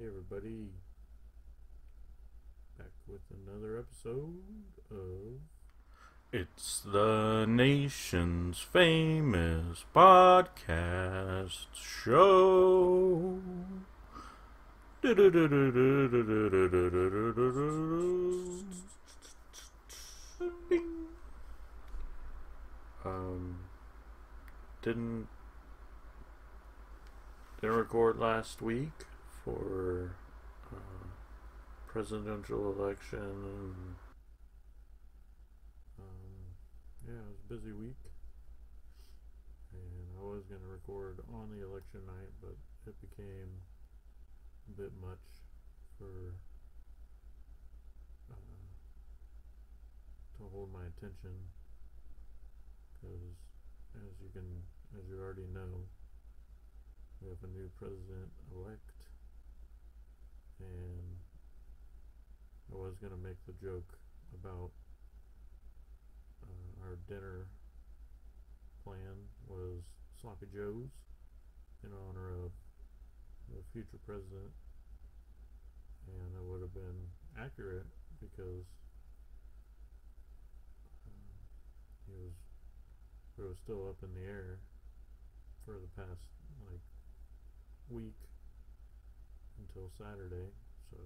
Hey everybody, back with another episode of It's the nation's famous podcast show. Um, didn't didn't record last week for uh, presidential election um, yeah, it was a busy week, and I was gonna record on the election night, but it became a bit much for uh, to hold my attention. Because as you can as you already know we have a new president elect and I was gonna make the joke about uh, our dinner plan was sloppy joes in honor of the future president. And it would have been accurate because um, he was it was still up in the air for the past like week until Saturday, so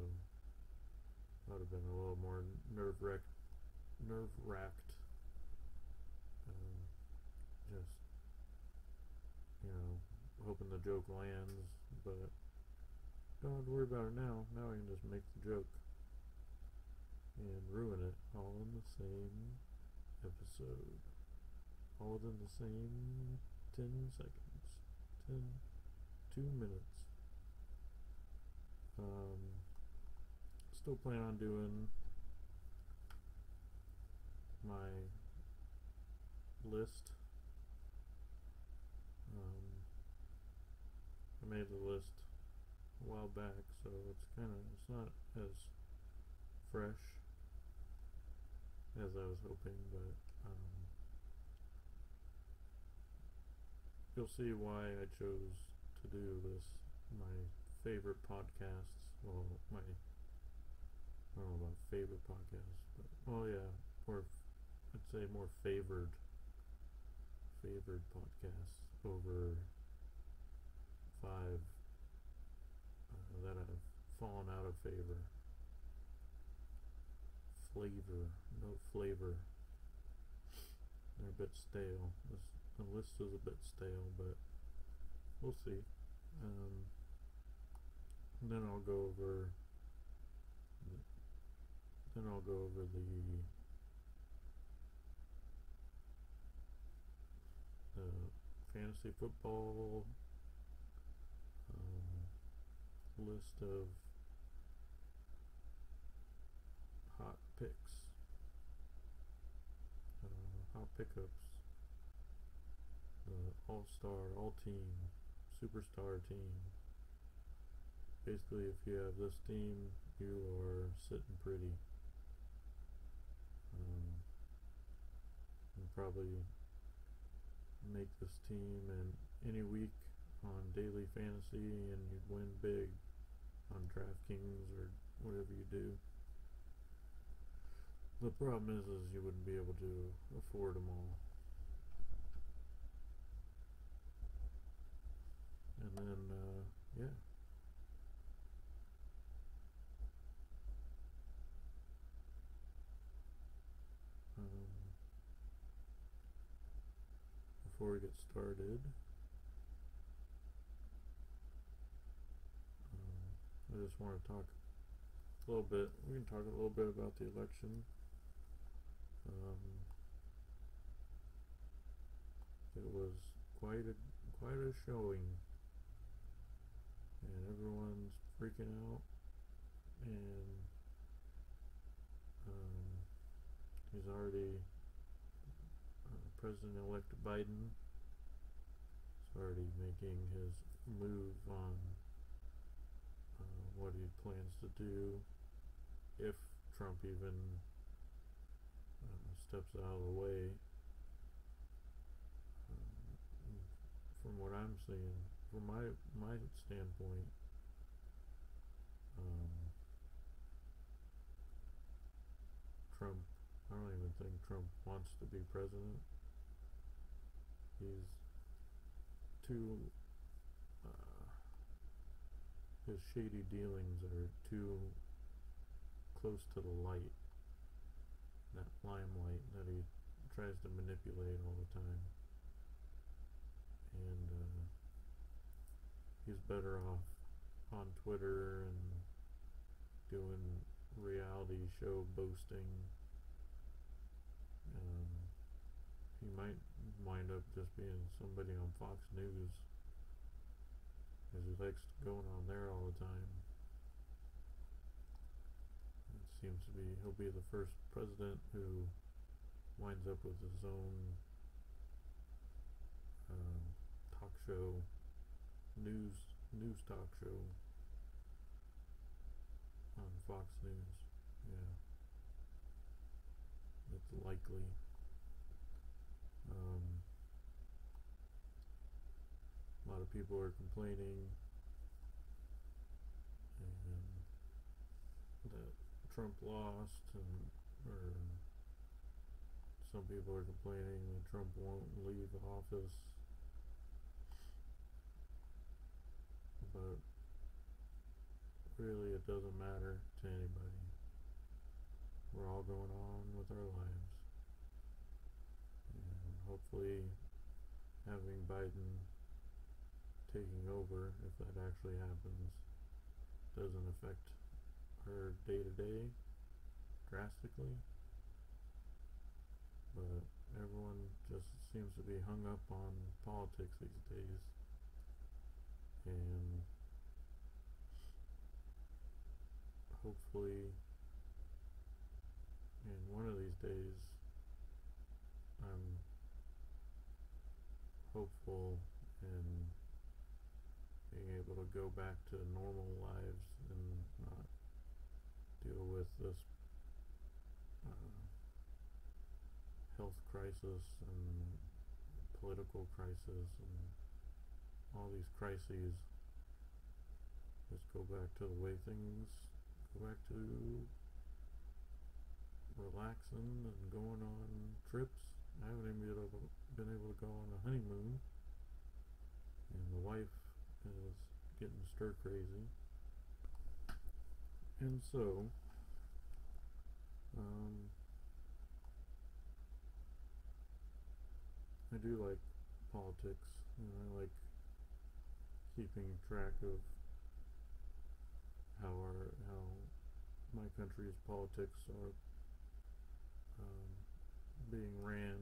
would have been a little more nerve wracked, nerve wracked. Um, just you know, hoping the joke lands, but don't have to worry about it now. Now I can just make the joke and ruin it all in the same episode all within the same 10 seconds 10 2 minutes um still plan on doing my list um I made the list a while back so it's kind of it's not as fresh as I was hoping but um you'll see why I chose to do this. My favorite podcasts. Well, my I don't know about favorite podcasts, but well, yeah, or I'd say more favored favored podcasts over five uh, that have fallen out of favor. Flavor, no flavor. They're a bit stale. This the list is a bit stale, but we'll see. Um, then I'll go over. Then I'll go over the the fantasy football um, list of hot picks, uh, hot pickups the all star, all team, superstar team. Basically, if you have this team, you are sitting pretty. Um, and probably make this team and any week on daily fantasy, and you'd win big on DraftKings or whatever you do. The problem is, is you wouldn't be able to afford them all. and then uh, yeah. Before we get started, um, I just want to talk a little bit. We can talk a little bit about the election. Um, it was quite a quite a showing and everyone's freaking out and um, he's already President-elect Biden is already making his move on uh, what he plans to do if Trump even uh, steps out of the way. Um, from what I'm seeing, from my my standpoint, um, Trump. I don't even think Trump wants to be president. Too. Uh, his shady dealings are too close to the light, that limelight that he tries to manipulate all the time. And uh, he's better off on Twitter and doing reality show boasting. Um, he might wind up just being somebody on Fox News because he likes going on there all the time. It seems to be he'll be the first president who winds up with his own uh, talk show, news news talk show on Fox News. Yeah, it's likely. A lot of people are complaining. That Trump lost and or some people are complaining that Trump won't leave office. But really it doesn't matter to anybody. We're all going on with our lives. And hopefully having Biden taking over, if that actually happens, doesn't affect her day to day drastically. But everyone just seems to be hung up on politics these days. And hopefully, in one of these days, I'm hopeful being able to go back to normal lives and not deal with this uh, health crisis and political crisis and all these crises. Just go back to the way things go back to relaxing and going on trips. I haven't even been able, been able to go on a honeymoon, and the wife is getting stir crazy. And so, um, I do like politics, and I like keeping track of how our how my country's politics are um, being ran.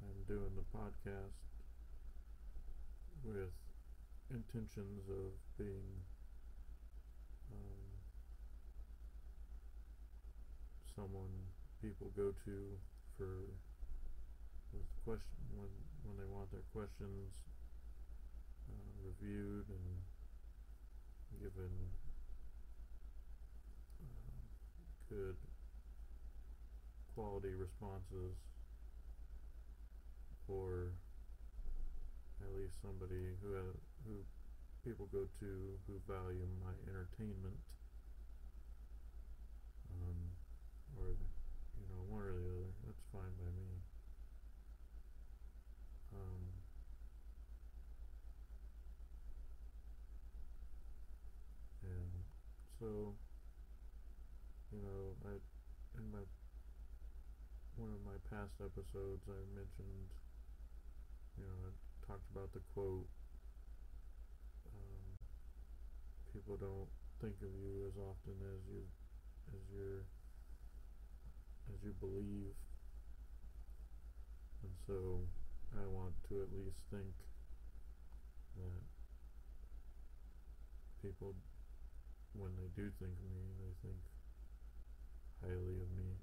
I'm doing the podcast with intentions of being um, someone people go to for with question when when they want their questions uh, reviewed and given uh, good quality responses or somebody who ha who people go to who value my entertainment um, or you know one or the other. That's fine by me. Um, and so you know I in my one of my past episodes I mentioned you know talked about the quote um, people don't think of you as often as you as you're as you believe. And so I want to at least think that people when they do think of me they think highly of me.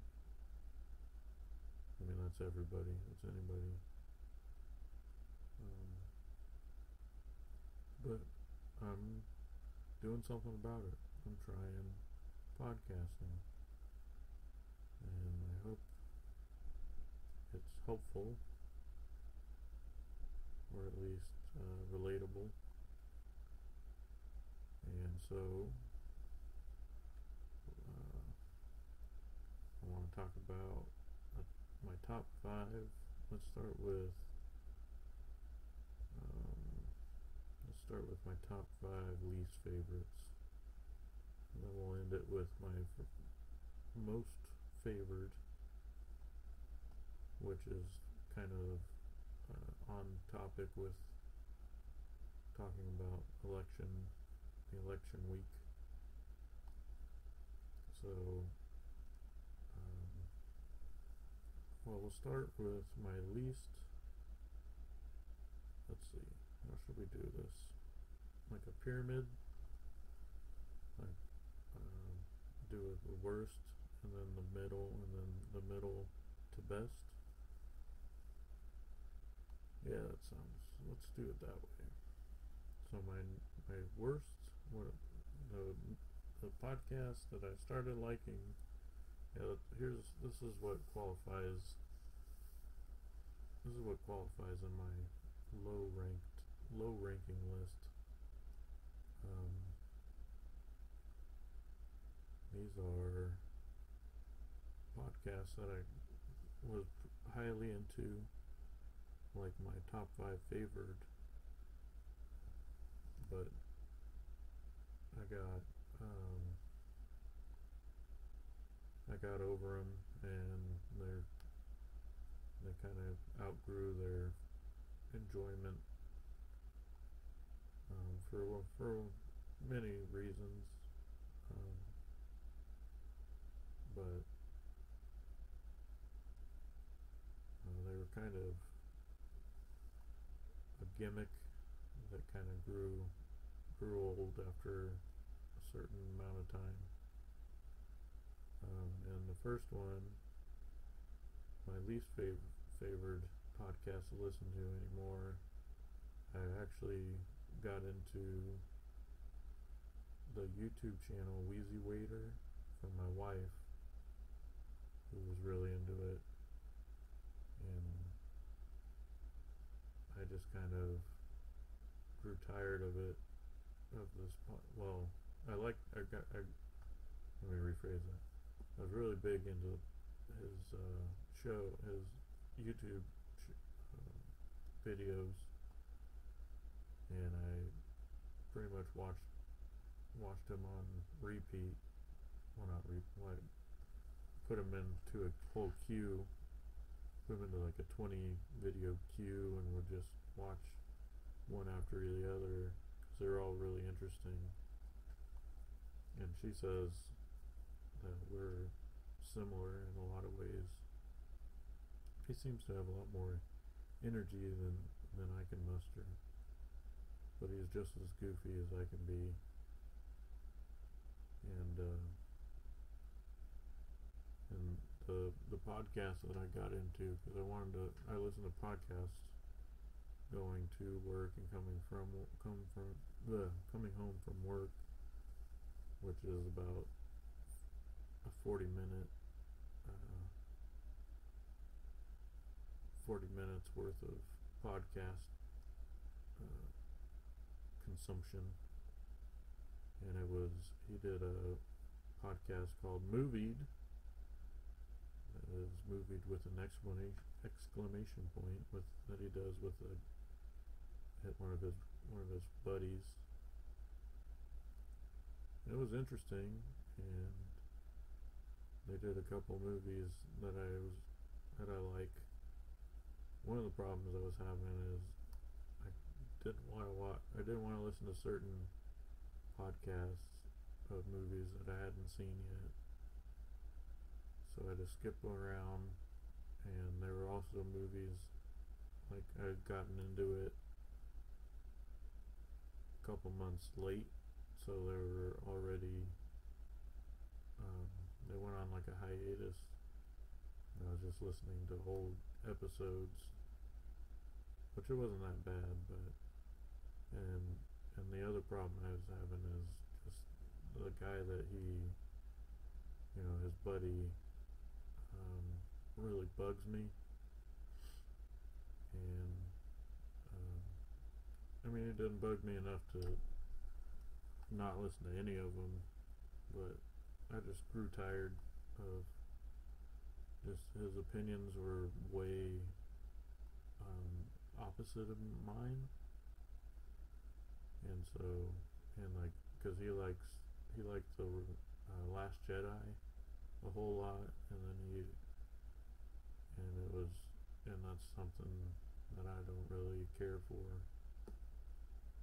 I mean that's everybody. That's anybody but I'm doing something about it. I'm trying podcasting. And I hope it's helpful or at least uh, relatable. And so, uh, I want to talk about uh, my top five. Let's start with. Um, let's start with my top five least favorites. And then we'll end it with my most favored, which is kind of uh, on topic with talking about election, the election week. So, um, well, we'll start with my least. Let's see, how should we do this? Like a pyramid? Like, um, do it the worst, and then the middle, and then the middle to best? Yeah, that sounds. Let's do it that way. So my my worst, what the the podcast that I started liking. Yeah, here's this is what qualifies. This is what qualifies in my low ranked, low ranking list. Um, these are podcasts that I was highly into, like my top five favored. But I got um, I got over them, and they're they kind of outgrew their enjoyment for for many reasons, um, but uh, they were kind of a gimmick that kind of grew grew old after a certain amount of time. Um, and the first one, my least fav- favored podcast to listen to anymore, I actually got into the YouTube channel Wheezy Waiter from my wife, who was really into it, and I just kind of grew tired of it, of this. Well, I like I got I, let me rephrase that. I was really big into his uh, show, his YouTube ch- uh, videos, and I pretty much watched watched him on repeat. Well, not re like put him into a whole queue, put him into like a twenty video queue, and would just watch one after the other because they're all really interesting. And she says that we're similar in a lot of ways. He seems to have a lot more energy than than I can muster, but he's just as goofy as I can be. And uh, and the the podcast that I got into because I wanted to I listen to podcasts going to work and coming from come from the coming home from work, which is about a forty minute uh, forty minutes worth of podcast consumption, and it was he did a podcast called Movied. Is movied with an exclamation exclamation point with that he does with a one of his one of his buddies. It was interesting, and they did a couple movies that I was that I like. One of the problems I was having is didn't want to watch. I didn't want to listen to certain podcasts of movies that I hadn't seen yet. So I had to skip around, and there were also movies like I'd gotten into it a couple months late, so they were already. Um, they went on like a hiatus. And I was just listening to old episodes, which it wasn't that bad, but and and the other problem I was having is just the guy that he, you know, his buddy, um, really bugs me, and um, I mean it didn't bug me enough to not listen to any of them, but I just grew tired of just his opinions were way um, opposite of mine, and so and like because he likes he liked the uh, Last Jedi a whole lot, and then he and it was and that's something that I don't really care for.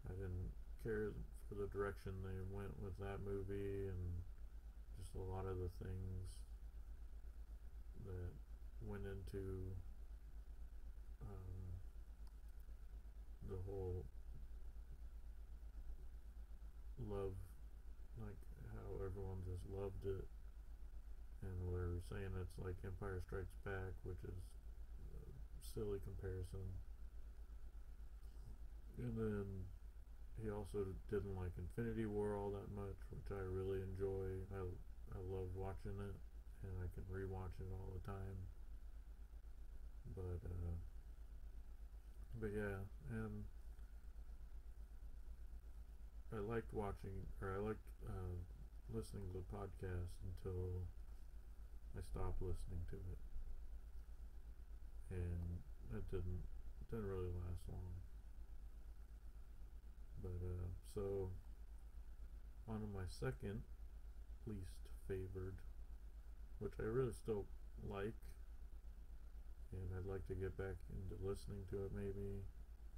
I didn't care for the direction they went with that movie and just a lot of the things that went into um, the whole love, like how everyone just loved it, and we're saying it's like Empire Strikes Back, which is a silly comparison. And then he also didn't like Infinity War all that much, which I really enjoy. I I love watching it, and I can rewatch it all the time. But uh, but yeah, and I liked watching, or I liked uh, listening to the podcast until I stopped listening to it, and it didn't it didn't really last long. But uh, so on to my second least favored, which I really still like, and I'd like to get back into listening to it maybe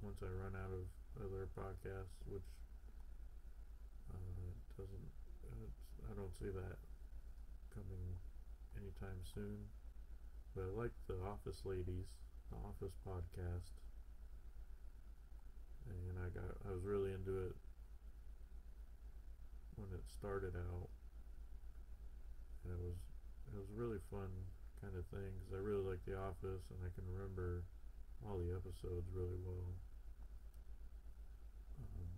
once I run out of other podcasts, which doesn't. It's, I don't see that coming anytime soon. But I like the Office Ladies, the Office podcast, and I got. I was really into it when it started out, and it was it was really fun kind of thing because I really like The Office, and I can remember all the episodes really well. Um,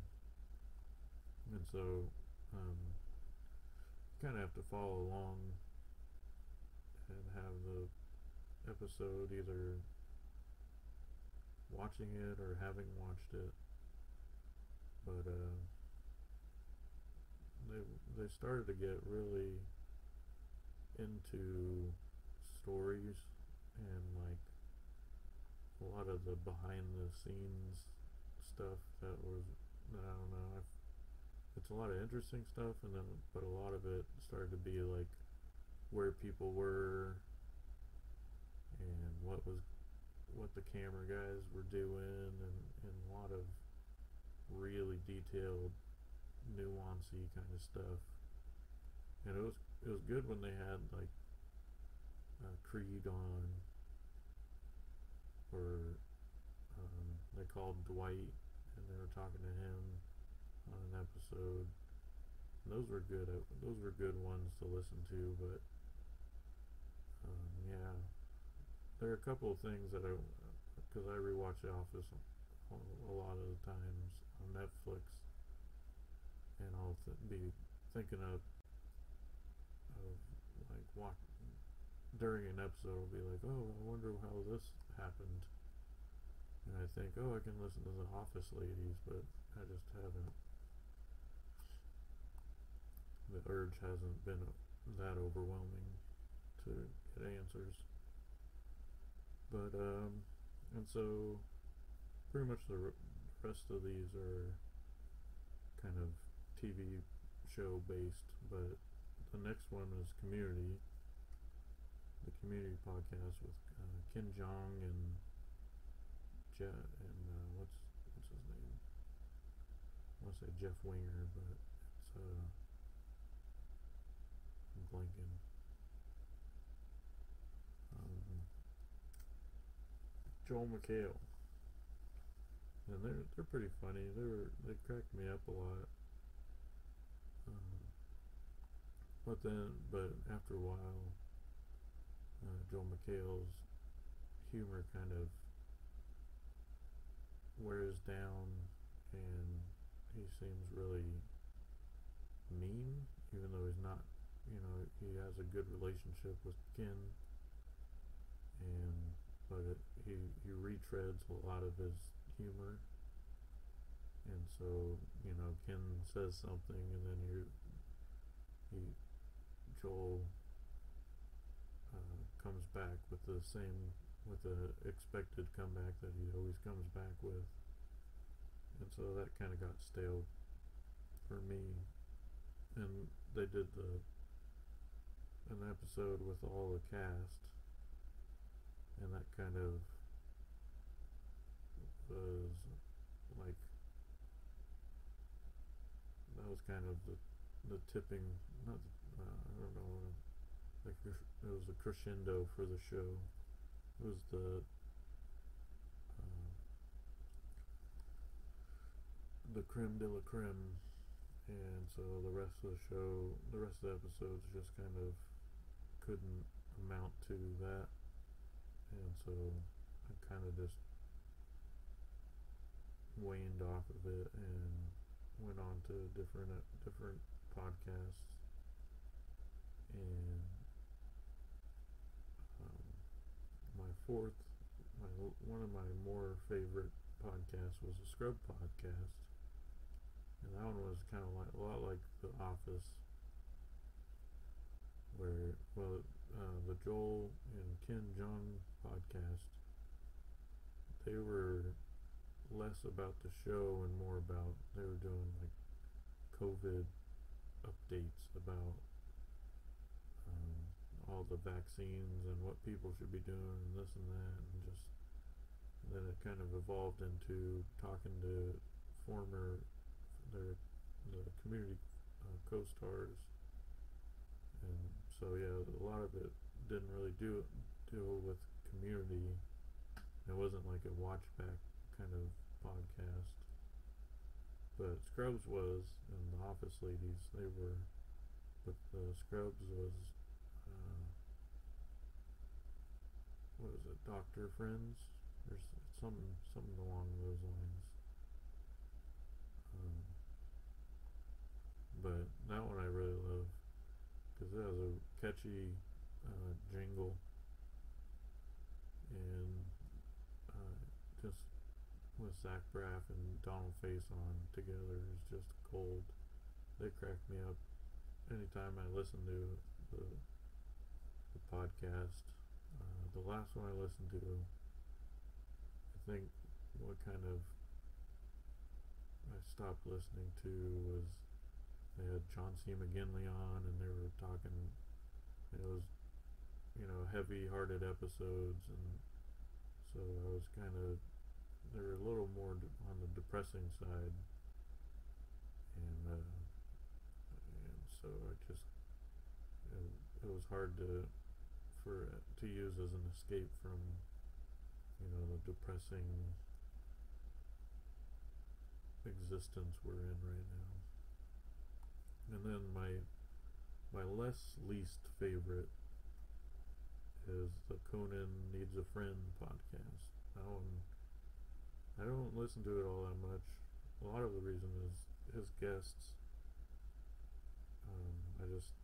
and so, um, kind of have to follow along and have the episode either watching it or having watched it. But uh, they they started to get really into stories and like a lot of the behind the scenes stuff that was I don't know. I've, a lot of interesting stuff, and then but a lot of it started to be like where people were and what was what the camera guys were doing, and, and a lot of really detailed, nuancy kind of stuff. And it was it was good when they had like uh, Creed on, or um, they called Dwight and they were talking to him on an episode. And those were good. uh, Those were good ones to listen to. But um, yeah, there are a couple of things that I because I rewatch The Office a, lot of the times on Netflix, and I'll th- be thinking of of like watch during an episode. I'll be like, oh, I wonder how this happened. And I think, oh, I can listen to the Office Ladies, but I just haven't. The urge hasn't been that overwhelming to get answers. But, um, and so pretty much the rest of these are kind of TV show based, but the next one is Community, the Community podcast with uh, Ken Jeong and Je- and uh, what's what's his name? I want to say Jeff Winger, but it's uh, blanking. Um, Joel McHale. And they're they're pretty funny. They were they cracked me up a lot. Um, but then, but after a while, uh, Joel McHale's humor kind of wears down, and he seems really mean, even though he's not. You know, he has a good relationship with Ken, and but it, he he retreads a lot of his humor, and so you know Ken says something, and then you he Joel uh, comes back with the same with the expected comeback that he always comes back with. And so that kind of got stale for me. And they did the an episode with all the cast and that kind of was like that was kind of the the tipping not uh, I don't know like it was a crescendo for the show. It was the uh, the creme de la creme. And so the rest of the show the rest of the episodes just kind of couldn't amount to that. And so I kind of just waned off of it and went on to different uh, different podcasts. And um, my fourth my one of my more favorite podcasts was a scrub podcast. And that one was kind of like a lot like the office where well uh, the joel and ken jeong podcast they were less about the show and more about they were doing like covid updates about um, all the vaccines and what people should be doing and this and that and just then it kind of evolved into talking to former their the community uh, co-stars and so yeah a lot of it didn't really do deal with community. It wasn't like a watch back kind of podcast. But Scrubs was and the Office Ladies they were. But the Scrubs was uh, what is it Doctor Friends? There's something something along those lines. Um, but that one I really love because it has a catchy uh, jingle and uh, just with Zach Braff and Donald Faison together is just gold. They crack me up anytime I listen to the, the podcast. Uh, the last one I listened to, I think what kind of I stopped listening to was they had John C. McGinley on and they were talking it was you know heavy-hearted episodes and so I was kind of they were a little more on the depressing side and uh, and so I just it, it was hard to for to use as an escape from you know the depressing existence we're in right now and then my my less least favorite is the Conan Needs a Friend podcast. That one, I don't listen to it all that much. A lot of the reason is his guests. Um, I just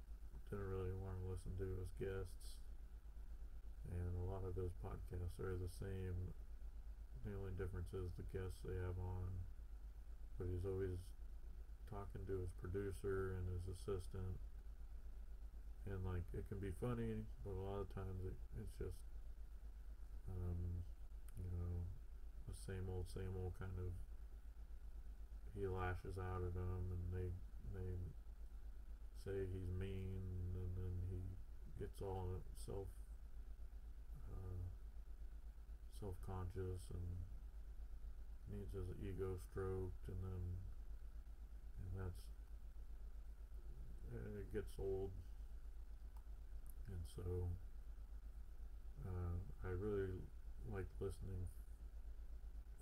didn't really want to listen to his guests, and a lot of his podcasts are the same. The only difference is the guests they have on, but he's always talking to his producer and his assistant. And like it can be funny but a lot of times it, it's just um, you know the same old same old kind of he lashes out at them and they they say he's mean and then he gets all self uh, self-conscious and needs his ego stroked and then that's it gets old. And so uh, I really liked listening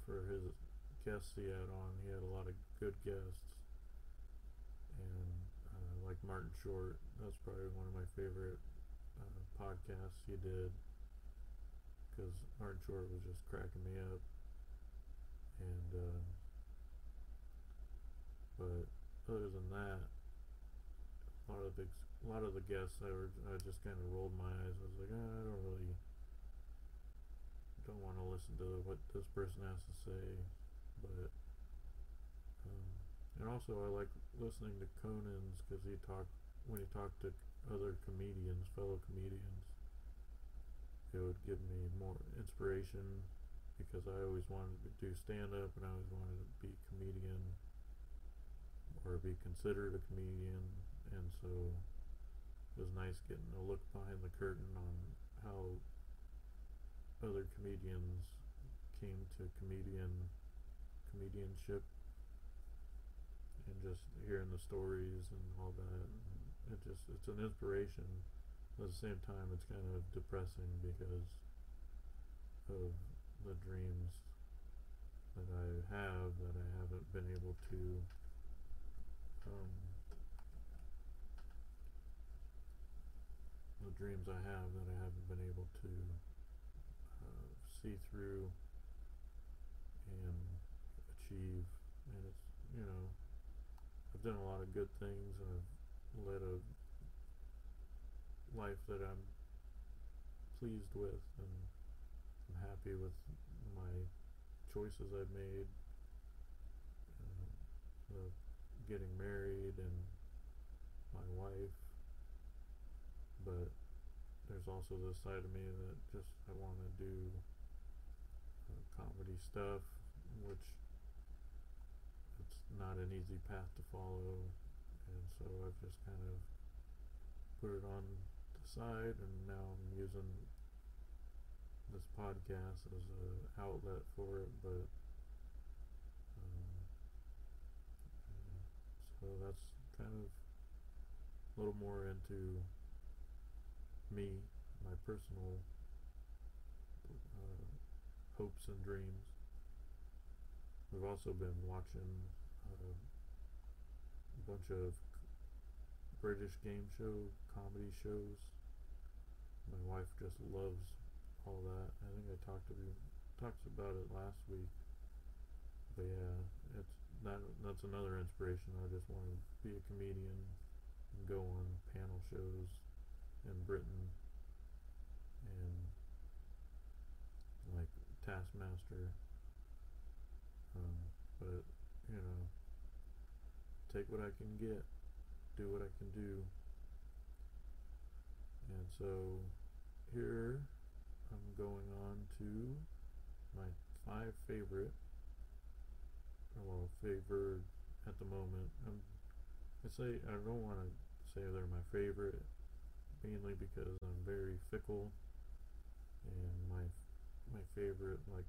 for his guests he had on. He had a lot of good guests, and uh, like Martin Short, that's probably one of my favorite uh, podcasts he did. Because Martin Short was just cracking me up, and uh, but other than that, a lot of the a lot of the guests I were I just kind of rolled my eyes. I was like, ah, I don't really don't want to listen to what this person has to say, but um, and also I like listening to Conan's because he talked when he talked to other comedians, fellow comedians. it would give me more inspiration because I always wanted to do stand up and I always wanted to be a comedian or be considered a comedian. And so it was nice getting a look behind the curtain on how other comedians came to comedian comedianship. And just hearing the stories and all that. It just it's an inspiration at the same time it's kind of depressing because of the dreams that I have that I haven't been able to um, the dreams I have that I haven't been able to uh, see through and achieve. And it's you know I've done a lot of good things I've led a life that I'm pleased with and I'm happy with my choices I've made. Uh, the getting married and my wife but there's also this side of me that just I want to do uh, comedy stuff which it's not an easy path to follow. And so I've just kind of put it on the side and now I'm using this podcast as an outlet for it but um, yeah. So that's kind of a little more into me my personal uh, hopes and dreams we've also been watching uh, a bunch of British game show comedy shows. My wife just loves all that. I think I talked to you talked about it last week. But yeah, it's that that's another inspiration. I just want to be a comedian and go on panel shows in Britain and like Taskmaster. Um, but you know, take what I can get do what I can do. And so here I'm going on to my five favorite, well, favored at the moment. I'm, I say I don't want to say they're my favorite, mainly because I'm very fickle, and my my favorite like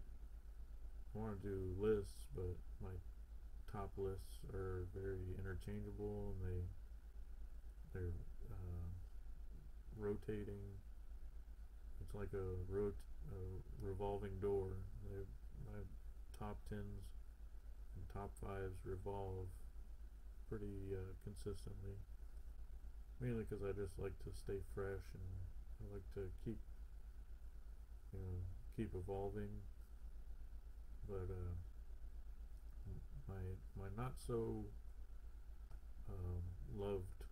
I want to do lists, but my top lists are very interchangeable and they they're uh, rotating. It's like a, rot- a revolving door. They, my top tens top fives revolve pretty uh, consistently. Mainly because I just like to stay fresh and I like to keep, you know, keep evolving. But uh, my my not so um, loved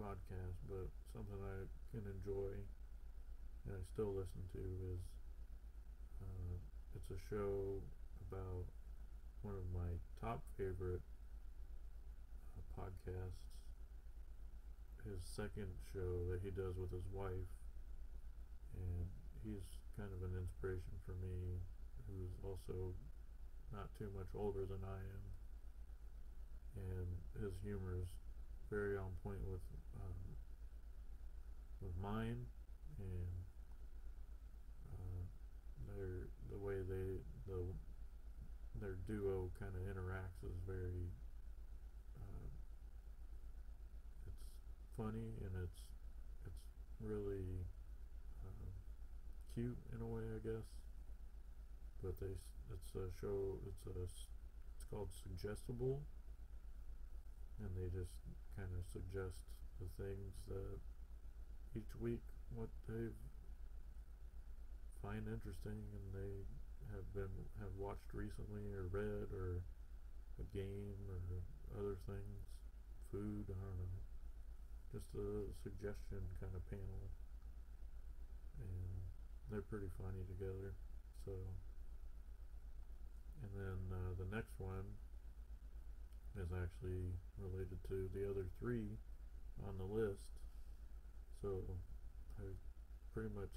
podcast, but something I can enjoy and I still listen to is uh, it's a show about one of my top favorite uh, podcasts. His second show that he does with his wife, and he's kind of an inspiration for me, who's also not too much older than I am, and his humor is very on point with um, with mine. And uh, the way they the their duo kind of interacts is very uh, it's funny and it's it's really uh, cute in a way I guess. But they it's a show it's a it's called suggestible. And they just kind of suggest the things that each week what they find interesting and they have been have watched recently or read or a game or other things food I don't know just a suggestion kind of panel and they're pretty funny together so and then uh, the next one is actually related to the other three on the list. So I pretty much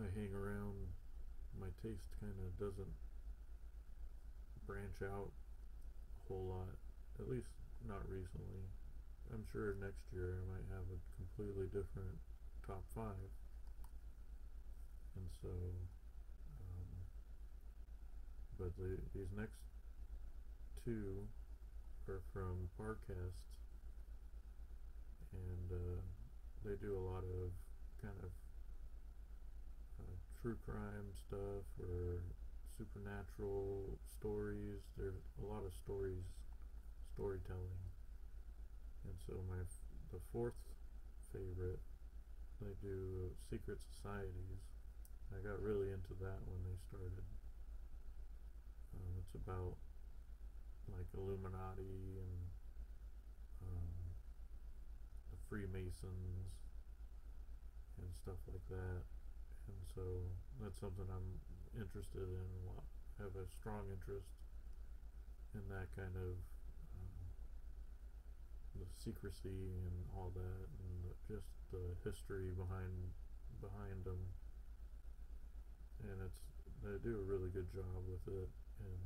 I hang around, my taste kind of doesn't branch out a whole lot. At least not recently. I'm sure next year I might have a completely different top five. And so, um, but the, these next two are from Parcast, and uh, they do a lot of kind of true crime stuff or supernatural stories. There's a lot of stories, storytelling, and so my the fourth favorite, they do secret societies. I got really into that when they started. Um, it's about like Illuminati and um, the Freemasons and stuff like that. And so that's something I'm interested in. Have a strong interest in that kind of um, the secrecy and all that, and the, just the history behind behind them. And it's they do a really good job with it, and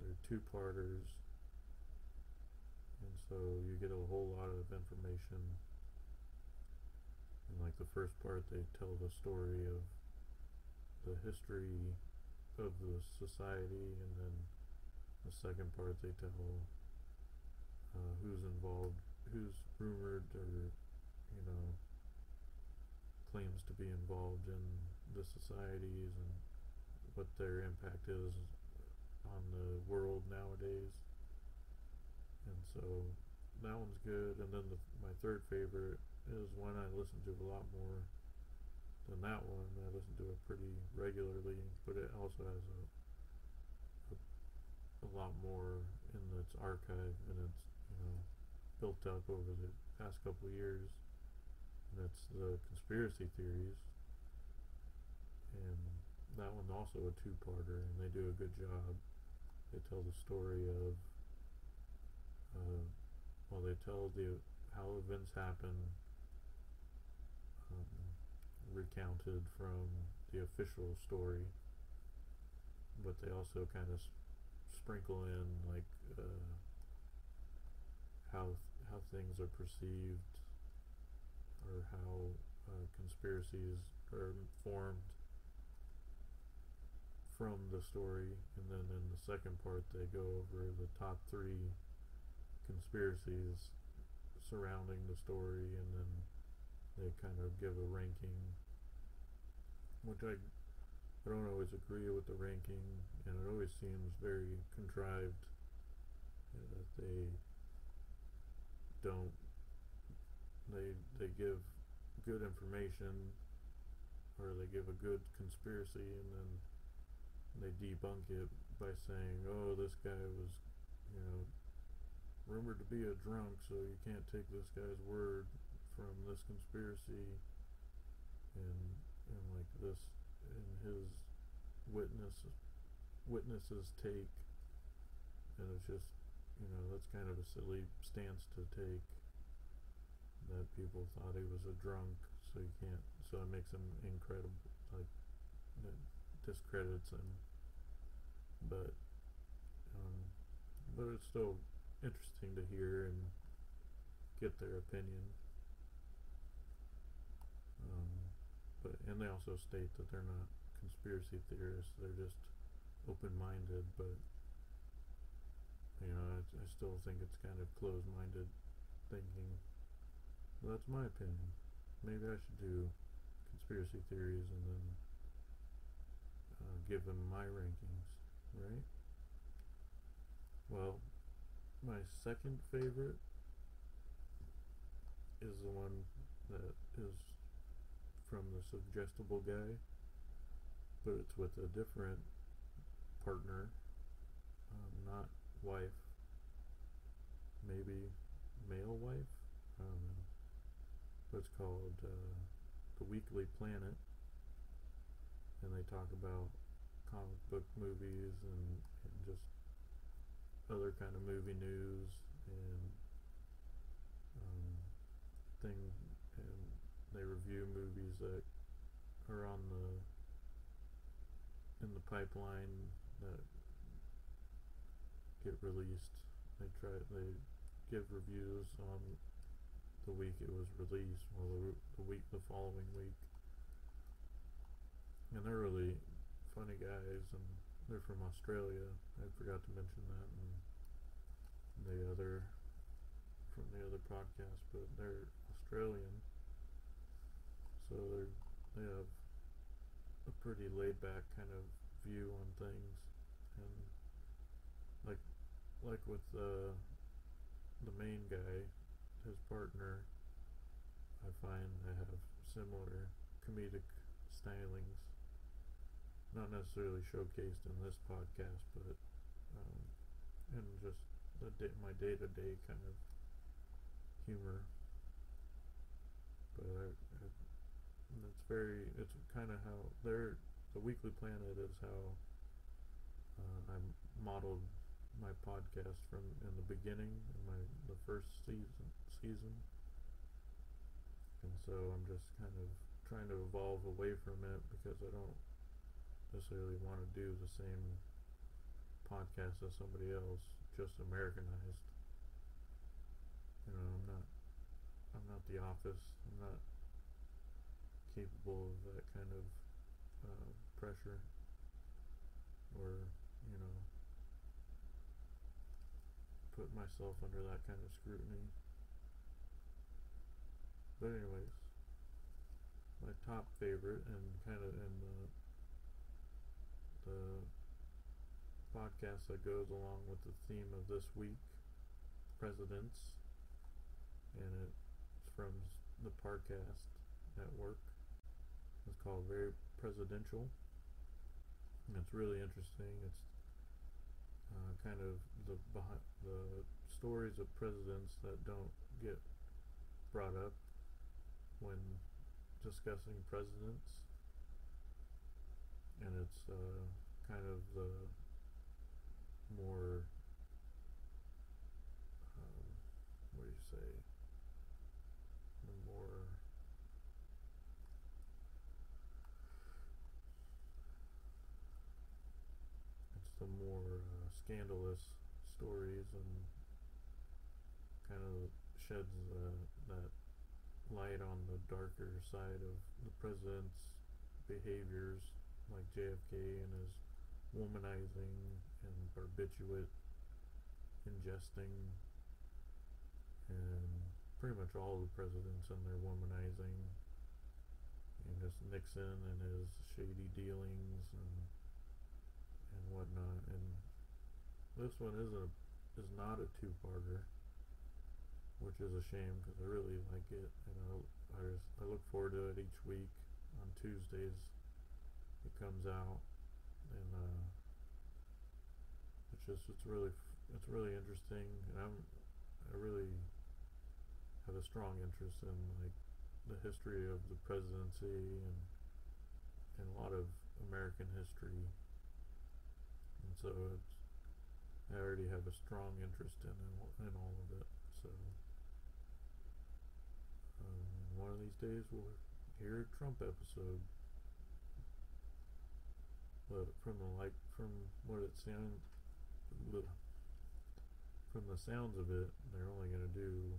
they're two parters, and so you get a whole lot of information. And like the first part, they tell the story of the history of the society, and then the second part they tell uh, who's involved, who's rumored or you know claims to be involved in the societies and what their impact is on the world nowadays. And so that one's good. And then the, my third favorite is one I listen to a lot more than that one. I listen to it pretty regularly, but it also has a, a, a lot more in its archive and it's, you know, built up over the past couple of years. And it's the conspiracy theories. And that one's also a two-parter, and they do a good job. They tell the story of, uh, well, they tell the how events happen, recounted from the official story, but they also kind of sprinkle in like uh, how how things are perceived, or how uh, conspiracies are formed from the story, and then in the second part they go over the top three conspiracies surrounding the story, and then they kind of give a ranking, which I I don't always agree with the ranking, and it always seems very contrived uh, that they don't they they give good information or they give a good conspiracy and then they debunk it by saying, "Oh, this guy was, you know, rumored to be a drunk, so you can't take this guy's word from this conspiracy." And and like this, and his witness witnesses take, and it's just, you know, that's kind of a silly stance to take. That people thought he was a drunk, so you can't. So it makes him incredible, like it discredits him. But um, but it's still interesting to hear and get their opinion. Um, but and they also state that they're not conspiracy theorists; they're just open-minded. But you know, I, I still think it's kind of closed-minded thinking. Well, that's my opinion. Maybe I should do conspiracy theories and then uh, give them my rankings, right? Well, my second favorite is the one that is from the suggestible guy, but it's with a different partner, um, not wife, maybe male wife. I don't know. But it's called uh, the Weekly Planet, and they talk about comic book movies and, and just other kind of movie news and um, thing, they review movies that are on the in the pipeline that get released. They try they give reviews on the week it was released, or the, the week the following week. And they're really funny guys, and they're from Australia. I forgot to mention that, and the other from the other podcast, but they're Australian, so they have a pretty laid back kind of view on things, and like like with the the main guy, his partner, I find they have similar comedic stylings. Not necessarily showcased in this podcast, but um, in just the day, my day to day kind of humor. But I, I, it's very, it's kind of how their the Weekly Planet is how uh, I modeled my podcast from in the beginning in my the first season season. And so I'm just kind of trying to evolve away from it because I don't necessarily want to do the same podcast as somebody else, just Americanized. You know, I'm not I'm not the office. I'm not capable of that kind of uh, pressure or, you know, put myself under that kind of scrutiny. But anyways, my top favorite and kind of in the the podcast that goes along with the theme of this week, presidents, and it's from the Parcast Network. It's called Very Presidential. And it's really interesting. It's uh, kind of the behind, the stories of presidents that don't get brought up when discussing presidents, and it's uh, kind of the more um, what do you say? The more the more uh, scandalous stories and kind of sheds uh, that light on the darker side of the president's behaviors, like JFK and his womanizing and barbiturate ingesting, and pretty much all the presidents and their womanizing, and just Nixon and his shady dealings and whatnot. And this one is a is not a two-parter, which is a shame because I really like it, and I I, just, I look forward to it each week on Tuesdays. It comes out, and uh, it's just it's really it's really interesting, and I'm I really have a strong interest in like the history of the presidency and and a lot of American history, and so it's I already have a strong interest in in, all of it. So um, one of these days we'll hear a Trump episode. But from the like from what it sounds from the sounds of it, they're only gonna do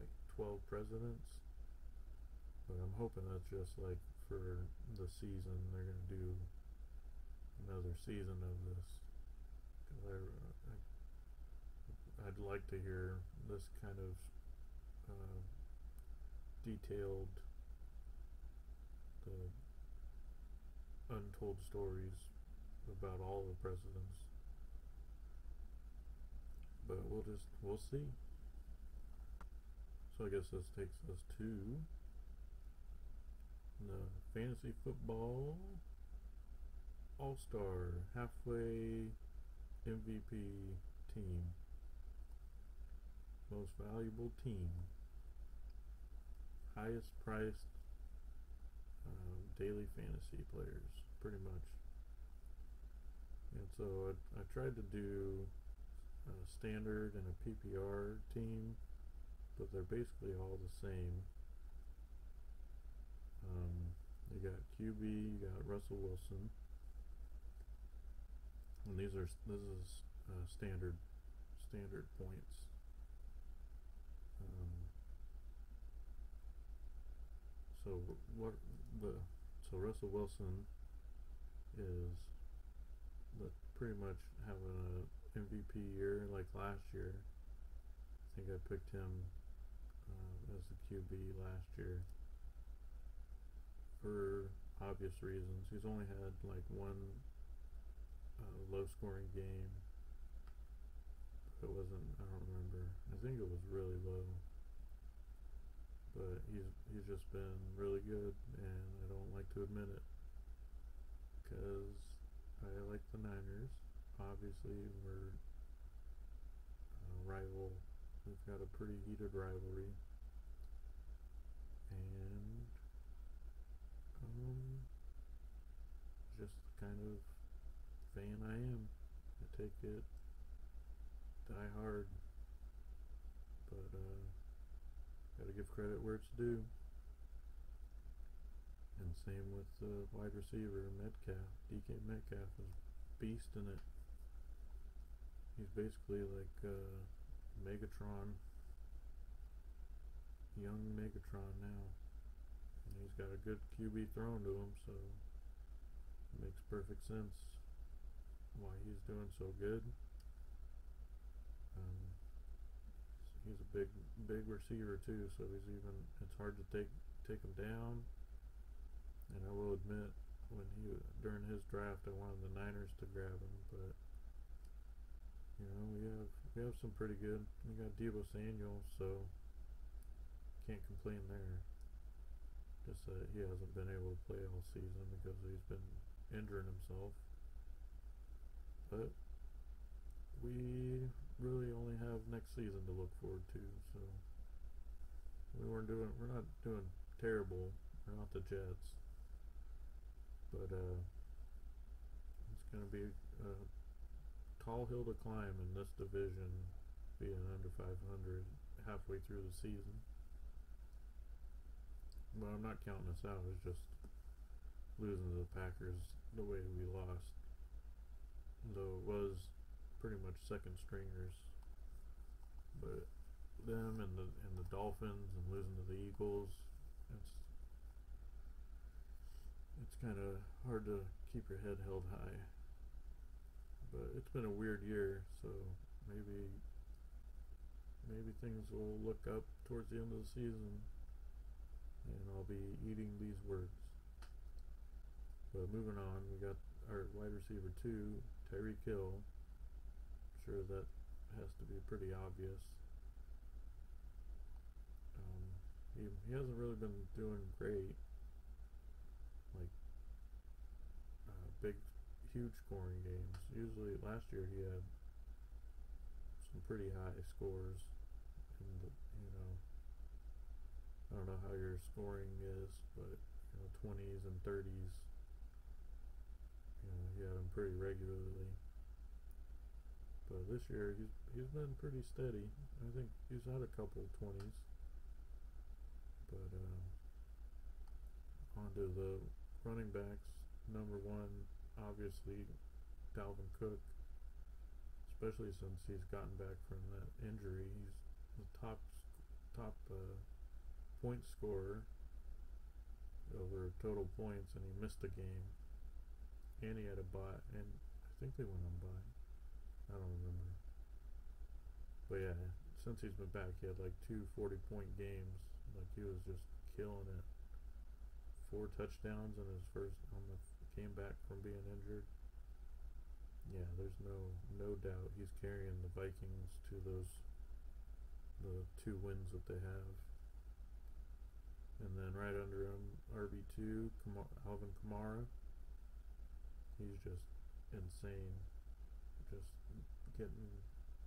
like twelve presidents. But I'm hoping that's just like for the season. They're gonna do another season of this. I, I'd like to hear this kind of uh, detailed, the untold stories about all the presidents. But we'll just we'll see. So I guess this takes us to the fantasy football all star halfway MVP team. Most valuable team. Highest priced um, daily fantasy players, pretty much. And so I, I tried to do a standard and a PPR team, but they're basically all the same. Um, You got QB, you got Russell Wilson. And these are this is uh, standard standard points. Um, so what the so Russell Wilson is the, pretty much having a MVP year like last year. I think I picked him uh, as the QB last year for obvious reasons. He's only had like one uh, low scoring game. It wasn't. I don't remember. I think it was really low. But he's he's just been really good, and I don't like to admit it because I like the Niners. Obviously, we're a rival. We've got a pretty heated rivalry, and um, just kind of fan I am. I take it die hard, but uh, gotta give credit where it's due. And same with the wide receiver Metcalf. DK Metcalf is beast in it. He's basically like uh, Megatron, young Megatron now, and he's got a good QB thrown to him, so it makes perfect sense why he's doing so good. Um, he's a big, big receiver too, so he's even. It's hard to take take him down. And I will admit, when he during his draft, I wanted the Niners to grab him, but you know we have we have some pretty good. We got Deebo Samuel, so can't complain there. Just that he hasn't been able to play all season because he's been injuring himself. But we really only have next season to look forward to, so we weren't doing we're not doing terrible. We're not the Jets. But uh it's gonna be a tall hill to climb in this division being under five hundred halfway through the season. But I'm not counting us out, it's just losing to the Packers the way we lost. Though it was pretty much second stringers. But them and the and the Dolphins and losing to the Eagles, it's it's kind of hard to keep your head held high. But it's been a weird year, so maybe maybe things will look up towards the end of the season, and I'll be eating these words. But moving on, we got our wide receiver two, Tyreek Hill. Sure, that has to be pretty obvious. Um, he, he hasn't really been doing great. Like, uh, big, huge scoring games. Usually, last year he had some pretty high scores. You know, I don't know how your scoring is, but, you know, 20s and 30s got him pretty regularly. But this year, he's, he's been pretty steady. I think he's had a couple 20s. But uh, onto the running backs. Number one, obviously, Dalvin Cook. Especially since he's gotten back from that injury. He's the top, top uh, point scorer over total points, and he missed a game and he had a bye, and I think they went on bye. I don't remember. But yeah, since he's been back, he had like two 40 point games. Like he was just killing it. Four touchdowns in his first on the came back from being injured. Yeah, there's no no doubt he's carrying the Vikings to those the two wins that they have. And then right under him, RB two, Alvin Kamara. He's just insane. Just getting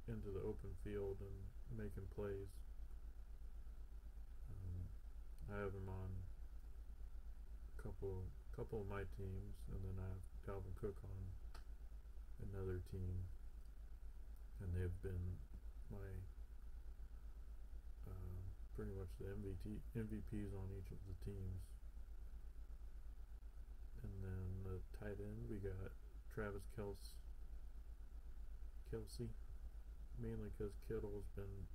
into the open field and making plays. Um, I have him on a couple couple of my teams, and then I have Dalvin Cook on another team, and they've been my uh, pretty much the MVP MVPs on each of the teams. And then the tight end, we got Travis Kels- Kelsey, mainly because Kittle's been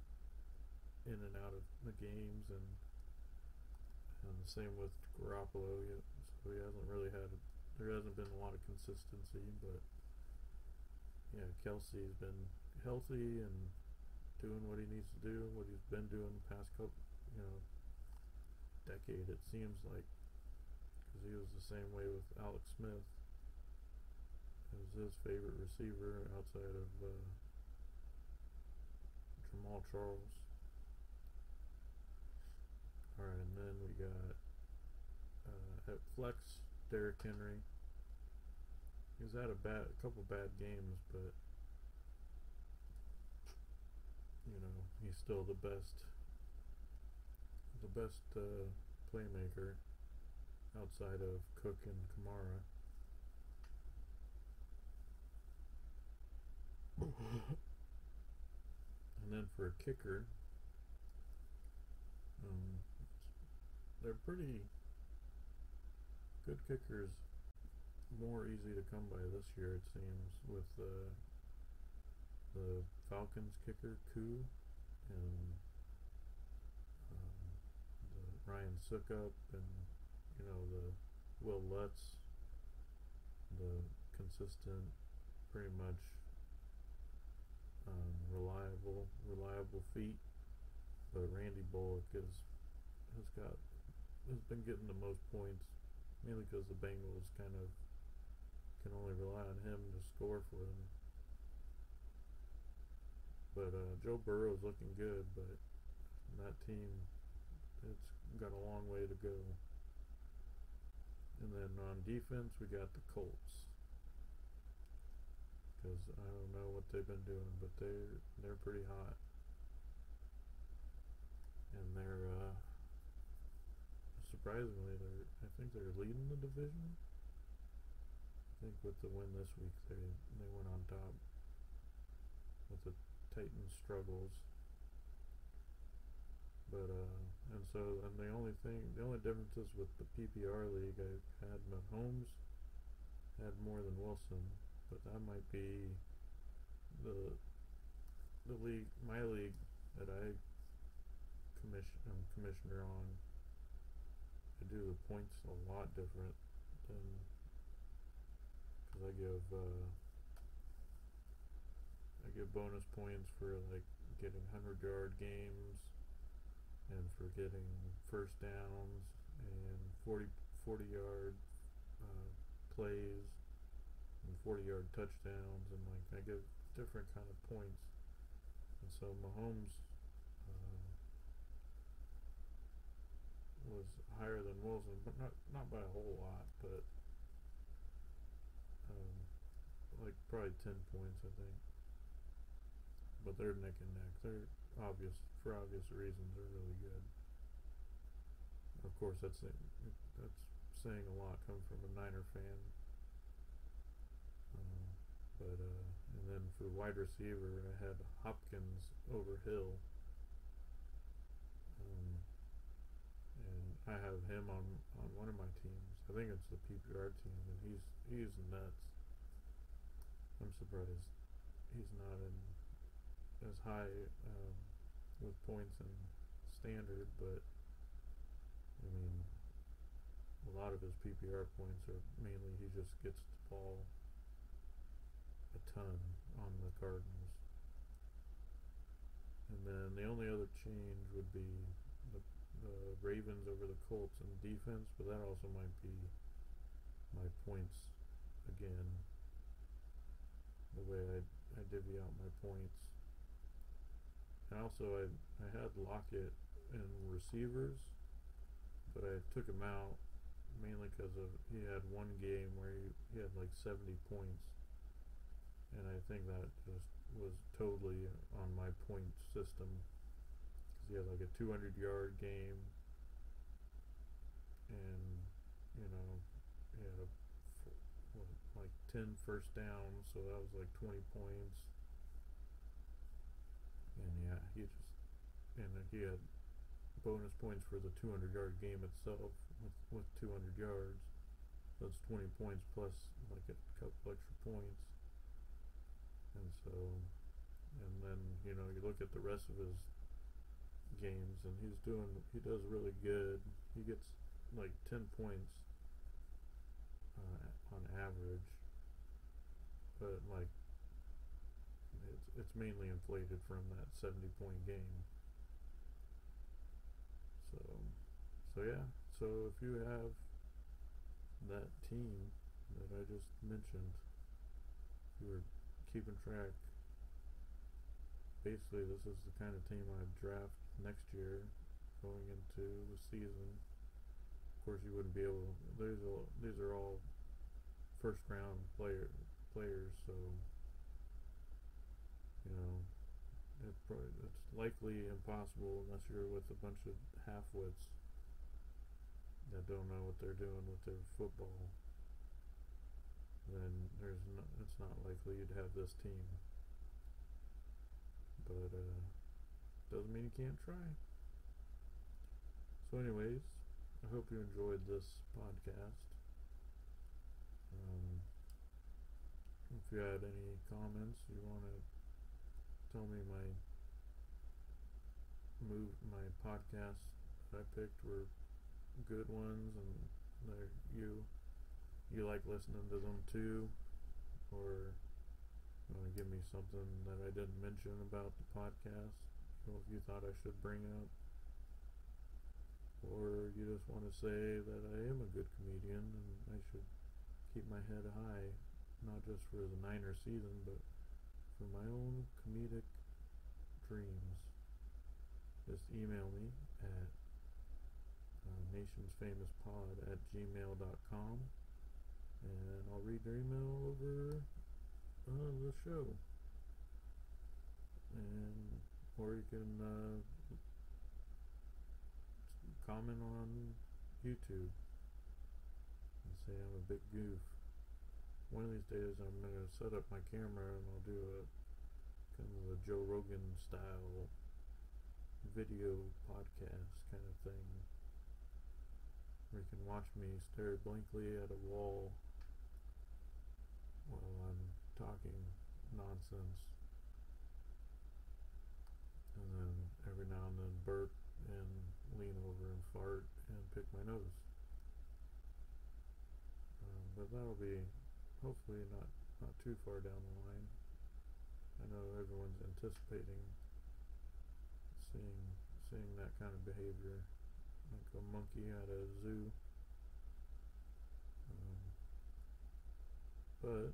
in and out of the games, and and the same with Garoppolo. So he hasn't really had. There hasn't been a lot of consistency, but yeah, Kelsey's been healthy and doing what he needs to do, what he's been doing the past couple, you know, decade. It seems like because he was the same way with Alex Smith. It was his favorite receiver outside of uh, Jamaal Charles. All right, and then we got uh, at flex Derrick Henry. He's had a bad, a couple bad games, but you know he's still the best, the best uh, playmaker outside of Cook and Kamara. and then for a kicker, um, they're pretty good kickers. More easy to come by this year, it seems, with uh, the Falcons kicker Koo and um, the Ryan Succop and you know the Wil Lutz, the consistent, pretty much um, reliable, reliable feet. But Randy Bullock is has got has been getting the most points, mainly because the Bengals kind of can only rely on him to score for them. But uh, Joe Burrow's looking good, but that team, it's got a long way to go. And then on defense, we got the Colts. Because I don't know what they've been doing, but they're they're pretty hot. And they're uh, surprisingly, they're I think they're leading the division. I think with the win this week, they they went on top. With the Titans struggles. But uh, and so and the only thing, the only differences with the PPR league, I had Mahomes had more than Wilson, but that might be the the league, my league that I commission, I'm commissioner on. I do the points a lot different than because I give uh, I give bonus points for like getting hundred yard games and for getting first downs and 40, 40 yard uh, plays and 40 yard touchdowns and like I give different kind of points. And so Mahomes uh, was higher than Wilson but not not by a whole lot but um, like probably 10 points I think. But they're neck and neck. They're obvious for obvious reasons are really good of course that's that's saying a lot coming from a Niner fan um, but uh, and then for wide receiver, I had Hopkins over Hill. Um, and I have him on on one of my teams. I think it's the PPR team, and he's he's nuts. I'm surprised he's not in as high um, with points and standard, but I mean, a lot of his PPR points are mainly he just gets the ball a ton on the Cardinals. And then the only other change would be the, the Ravens over the Colts in defense, but that also might be my points again. The way I, I divvy out my points. Also, I, I had Lockett in receivers, but I took him out mainly because of he had one game where he, he had like 70 points. And I think that just was totally on my point system. Because he had like a 200 yard game. And you know he had a like 10 first downs so that was like 20 points and yeah he just and he had bonus points for the 200 yard game itself with, with 200 yards that's 20 points plus like a couple extra points. And so, and then, you know, you look at the rest of his games and he's doing, he does really good. He gets like 10 points uh, on average. But like, it's, mainly inflated from that 70 point game. So, so yeah. So if you have that team that I just mentioned, you were keeping track. Basically, this is the kind of team I'd draft next year, going into the season. Of course, you wouldn't be able. These are these are all first round player players, so you know it's probably it's likely impossible unless you're with a bunch of half-wits that don't know what they're doing with their football. Then there's no, it's not likely you'd have this team. But uh, doesn't mean you can't try. So, anyways, I hope you enjoyed this podcast. Um, if you had any comments, you want to tell me my move my podcasts that I picked were good ones and they're you you like listening to them too? Or you want to give me something that I didn't mention about the podcast know, if you thought I should bring up? Or you just want to say that I am a good comedian and I should keep my head high not just for the Niner season but for my own comedic dreams just email me at uh, nationsfamouspod at gmail.com and I'll read your email over uh, the show. And or you can uh, comment on YouTube and say I'm a big goof. One of these days I'm gonna set up my camera and I'll do a kind of a Joe Rogan style video podcast kind of thing where you can watch me stare blankly at a wall while I'm talking nonsense. And then every now and then burp and lean over and fart and pick my nose. Um, but that'll be hopefully not, not too far down the line. I know everyone's anticipating seeing seeing that kind of behavior like a monkey at a zoo. Um, but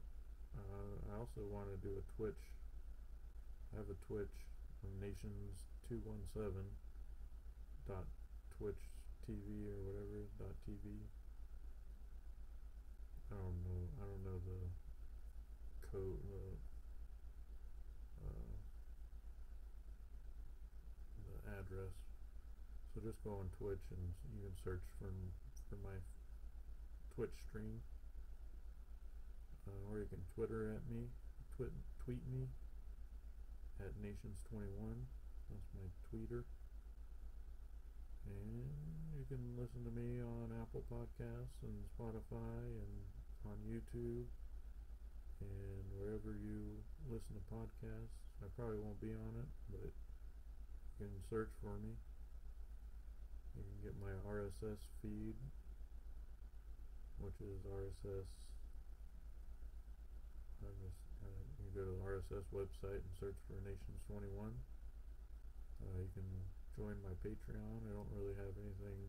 uh, I also want to do a Twitch. I have a Twitch on Nations two one seven dot Twitch TV or whatever dot TV. I don't know. I don't know the code. The, uh, the address. So just go on Twitch and you can search for for my Twitch stream, uh, or you can Twitter at me, tweet tweet me at Nations21. That's my tweeter. And you can listen to me on Apple Podcasts and Spotify and on YouTube and wherever you listen to podcasts. I probably won't be on it, but you can search for me. You can get my RSS feed, which is RSS. I just, uh, you go to the RSS website and search for Nations 21. Uh, you can join my Patreon. I don't really have anything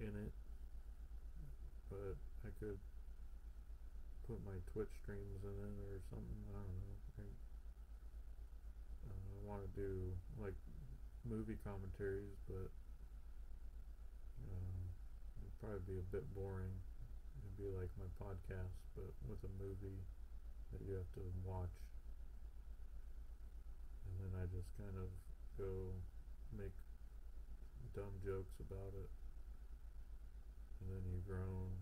in it, but I could put my Twitch streams in it or something. I don't know. I, uh, I want to do like movie commentaries, but um, it'd probably be a bit boring. It'd be like my podcast, but with a movie that you have to watch. And then I just kind of go make dumb jokes about it. And then you groan,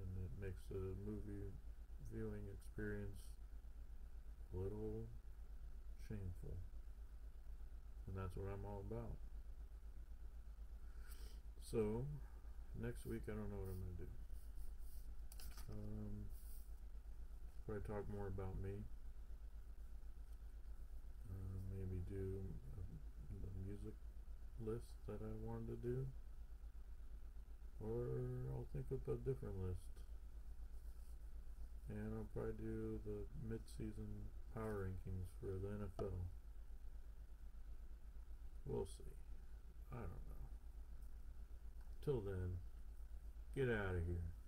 and it makes the movie viewing experience a little shameful. And that's what I'm all about. So, next week I don't know what I'm going to do. Um, probably talk more about me. Uh, maybe do uh, the music list that I wanted to do. Or I'll think up a different list. And I'll probably do the mid-season power rankings for the NFL. We'll see. I don't know. Till then, get out of here.